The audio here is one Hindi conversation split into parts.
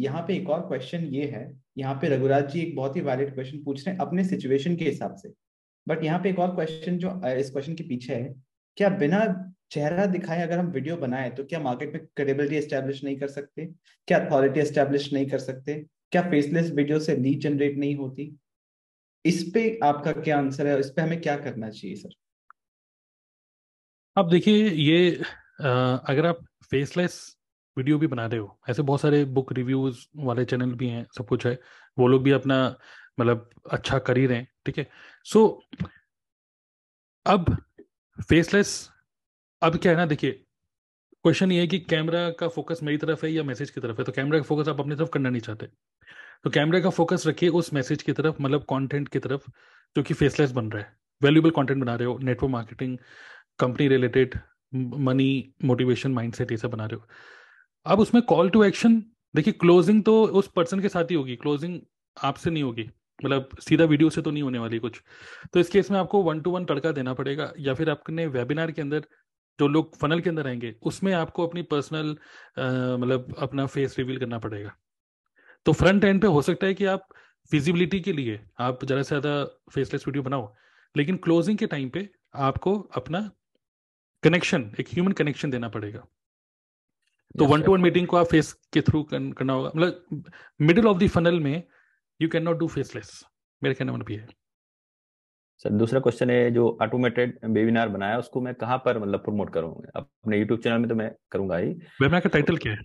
यहाँ पे एक और क्वेश्चन ये है यहाँ पे रघुराज जी एक बहुत ही वैलिड क्वेश्चन पूछ रहे हैं अपने सिचुएशन के हिसाब से। बट यहाँ पे एक और क्वेश्चन जो इस क्वेश्चन के पीछे है क्या बिना चेहरा दिखाए अगर हम वीडियो बनाए तो क्या मार्केट में क्रेडिबिलिटी एस्टेब्लिश नहीं कर सकते? क्या अथॉरिटी एस्टेब्लिश नहीं कर सकते? क्या फेसलेस वीडियो से लीड जनरेट नहीं होती? इस पे आपका क्या आंसर है इस पे हमें क्या करना चाहिए सर अब देखिए ये आ, अगर आप फेसलेस वीडियो भी बना रहे हो। ऐसे बहुत सारे बुक रिव्यूज़ वाले चैनल भी हैं, सब कुछ है। वो लोग भी अपना मतलब अच्छा कर ही रहे हैं, ठीक है? सो अब फेसलेस अब क्या है ना, देखिए क्वेश्चन ये है कि कैमरा का फोकस मेरी तरफ़ है या मैसेज की तरफ़ है? तो कैमरा का फोकस आप अपनी तरफ़ करना नहीं चाहते। तो कैमरा का फोकस रखिए उस मैसेज की तरफ़ मतलब कंटेंट की तरफ़, जो कि फेसलेस बन रहा है। वैल्यूबल कंटेंट बना रहे हो network marketing company related money motivation mindset ये सब बना रहे हो। अब उसमें कॉल टू एक्शन देखिए क्लोजिंग तो उस पर्सन के साथ ही होगी क्लोजिंग आपसे नहीं होगी मतलब सीधा वीडियो से तो नहीं होने वाली कुछ। तो इस केस में आपको वन टू वन तड़का देना पड़ेगा, या फिर आपने वेबिनार के अंदर जो लोग फनल के अंदर आएँगे, उसमें आपको अपनी पर्सनल मतलब अपना फेस रिवील करना पड़ेगा। तो फ्रंट एंड पे हो सकता है कि आप फिजिबिलिटी के लिए, आप ज़्यादा से ज़्यादा फेसलेस वीडियो बनाओ, लेकिन क्लोजिंग के टाइम पे आपको अपना कनेक्शन एक ह्यूमन कनेक्शन देना पड़ेगा। तो वन टू वन मीटिंग को आप फेस के थ्रू करना होगा। मतलब मिडिल ऑफ़ द फनल में you can not do faceless मेरे कहने मतलब ये है। सर दूसरा क्वेश्चन है जो ऑटोमेटेड वेबिनार बनाया उसको मैं कहाँ पर मतलब प्रमोट करूँ? अपने यूट्यूब चैनल में तो मैं करूँगा ही। वेबिनार का टाइटल क्या है?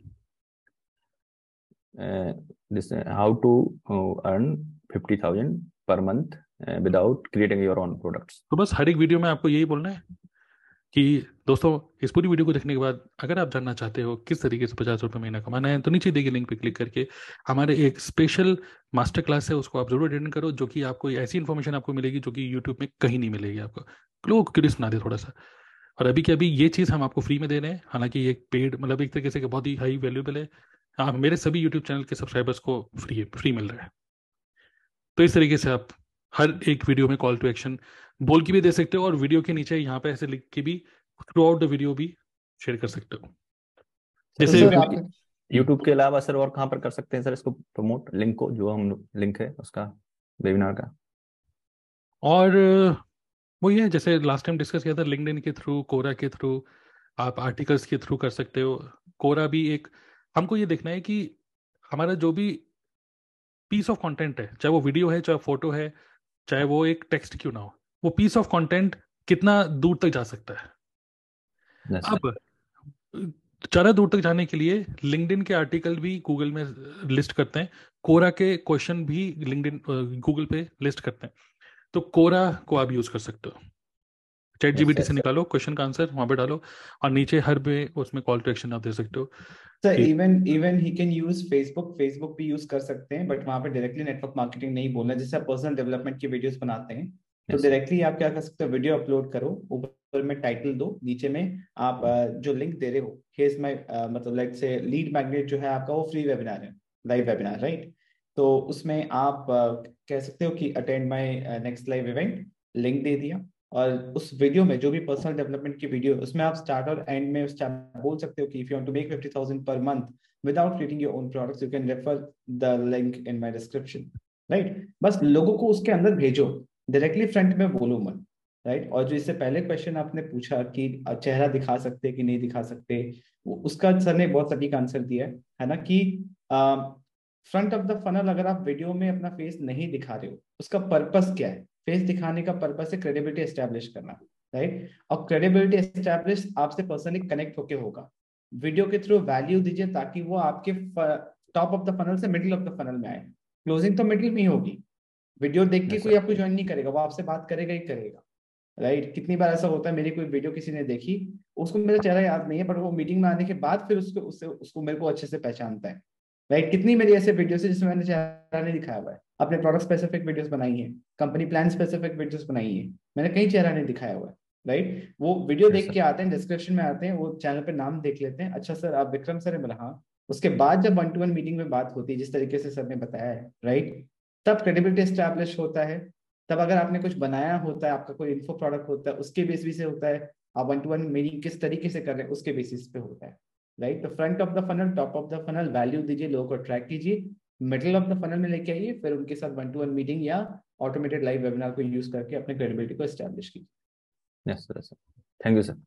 How to earn fifty thousand per month without creating your own products तो बस हर एक वीडियो में आपको यही बोलना है? कि दोस्तों, इस पूरी वीडियो को देखने के बाद अगर आप जानना चाहते हो किस तरीके से पचास रुपये महीना कमाना है तो नीचे देखिए लिंक पे क्लिक करके हमारे एक स्पेशल मास्टर क्लास है, उसको आप ज़रूर अटेंड करो, जो कि आपको ऐसी इन्फॉर्मेशन आपको मिलेगी जो कि यूट्यूब में कहीं नहीं मिलेगी आपको। लोग क्यूरियस ना दे थोड़ा सा और अभी के अभी ये चीज़ हम आपको फ्री में दे रहे हैं, हालाँकि ये पेड मतलब एक तरीके से बहुत ही हाई वैल्यूबल है। हाँ मेरे सभी यूट्यूब चैनल के सब्सक्राइबर्स को फ्री फ्री मिल रहा है। तो इस तरीके से आप हर एक वीडियो में कॉल टू एक्शन बोल के भी दे सकते हो और वीडियो के नीचे यहाँ पे ऐसे लिख के भी थ्रू आउट द वीडियो भी शेयर कर सकते हो। जैसे यूट्यूब के अलावा सर और कहाँ पर कर सकते हैं सर इसको प्रमोट लिंक को जो हम लिंक है उसका वेबिनार का। और वो ये जैसे लास्ट टाइम डिस्कस किया था लिंक्डइन के थ्रू कोरा के थ्रू आप आर्टिकल्स के थ्रू कर सकते हो। कोरा भी एक हमको ये देखना है कि हमारा जो भी पीस ऑफ़ कंटेंट है चाहे वो वीडियो है चाहे फ़ोटो है चाहे वो एक टेक्स्ट क्यों ना हो। वो पीस ऑफ़ कंटेंट कितना दूर तक जा सकता है। अब ज़्यादा दूर तक जाने के लिए लिंकडिन के आर्टिकल भी गूगल में लिस्ट करते हैं। कोरा के क्वेश्चन भी लिंकडिन गूगल पे लिस्ट करते हैं। तो कोरा को आप यूज़ कर सकते हो। चैट जीबीटी से निकालो क्वेश्चन का आंसर वहाँ पे डालो और नीचे हर पे उसमें कॉल टू एक्शन आप दे सकते हो। Sir even even he can use Facebook Facebook भी यूज़ कर सकते हैं बट वहाँ पे डायरेक्टली नेटवर्क मार्केटिंग नहीं बोलना जैसे आप पर्सनल डेवलपमेंट की वीडियोस बनाते हैं। तो डायरेक्टली आप क्या कर सकते हो वीडियो अपलोड करो ऊपर में टाइटल दो नीचे में आप जो लिंक दे रहे हो हेज माई मतलब लाइक से लीड मैग्नेट जो है आपका वो फ्री वेबिनार है लाइव वेबिनार राइट तो उसमें आप कह सकते हो कि attend my next live event link दे दिया और उस वीडियो में जो भी पर्सनल डेवलपमेंट की वीडियो उसमें आप स्टार्ट और एंड में उस बोल सकते हो कि if you want to make 50000 per month without creating your own products you can refer the link in my description right बस लोगों को उसके अंदर भेजो डायरेक्टली फ्रंट में बोलो मत राइट और जो इससे पहले क्वेश्चन आपने पूछा कि चेहरा दिखा सकते कि नहीं दिखा सकते, वो उसका सर ने बहुत सटीक आंसर दिया है ना? कि फ्रंट ऑफ़ द फनल अगर आप वीडियो में अपना फेस नहीं दिखा रहे हो, उसका पर्पस क्या है? फेस दिखाने का पर्पस है क्रेडिबिलिटी एस्टेब्लिश करना राइट और क्रेडिबिलिटी एस्टेब्लिश आपसे पर्सनली कनेक्ट होके होगा। वीडियो के थ्रू वैल्यू दीजिए ताकि वो आपके टॉप ऑफ़ द फनल से मिडिल ऑफ़ द फनल में आए। क्लोजिंग तो मिडिल में ही होगी वीडियो देख के कोई आपको ज्वाइन नहीं करेगा वो आपसे बात करेगा ही करेगा। राइट कितनी बार ऐसा होता है मेरी कोई वीडियो किसी ने देखी उसको मेरा चेहरा याद नहीं है बट वो मीटिंग में आने के बाद फिर उसको उससे उसको मेरे को अच्छे से पहचानता है। राइट कितनी मेरी ऐसे वीडियो है जिसमें मैंने चेहरा नहीं दिखाया हुआ है। अपने प्रोडक्ट स्पेसिफिक वीडियोस बनाई है कंपनी प्लान स्पेसिफिक वीडियोस बनाई है मैंने कहीं चेहरा नहीं दिखाया हुआ है। राइट वो वीडियो देख के आते हैं डिस्क्रिप्शन में आते हैं वो चैनल पे नाम देख लेते हैं अच्छा सर आप विक्रम सर है बोला हाँ उसके बाद जब वन टू वन मीटिंग में बात होती है जिस तरीके से सर ने बताया है राइट तब क्रेडिबिलिटी स्टैब्लिश होता है। तब अगर आपने कुछ बनाया होता है, आपका कोई इन्फो प्रोडक्ट होता है, उसके बेसिस से होता है। आप वन टू वन मीटिंग किस तरीके से कर रहे हैं, उसके बेसिस पे होता है। राइट तो front of the funnel top of the funnel value दीजिए, लोगों को अट्रैक्ट कीजिए। मिडिल ऑफ़ द फनल में लेके आइए, फिर उनके साथ वन टू वन मीटिंग या ऑटोमेटेड लाइव वेबिनार को यूज़ करके अपने क्रेडिबिलिटी को एस्टेब्लिश कीजिए। Thank you sir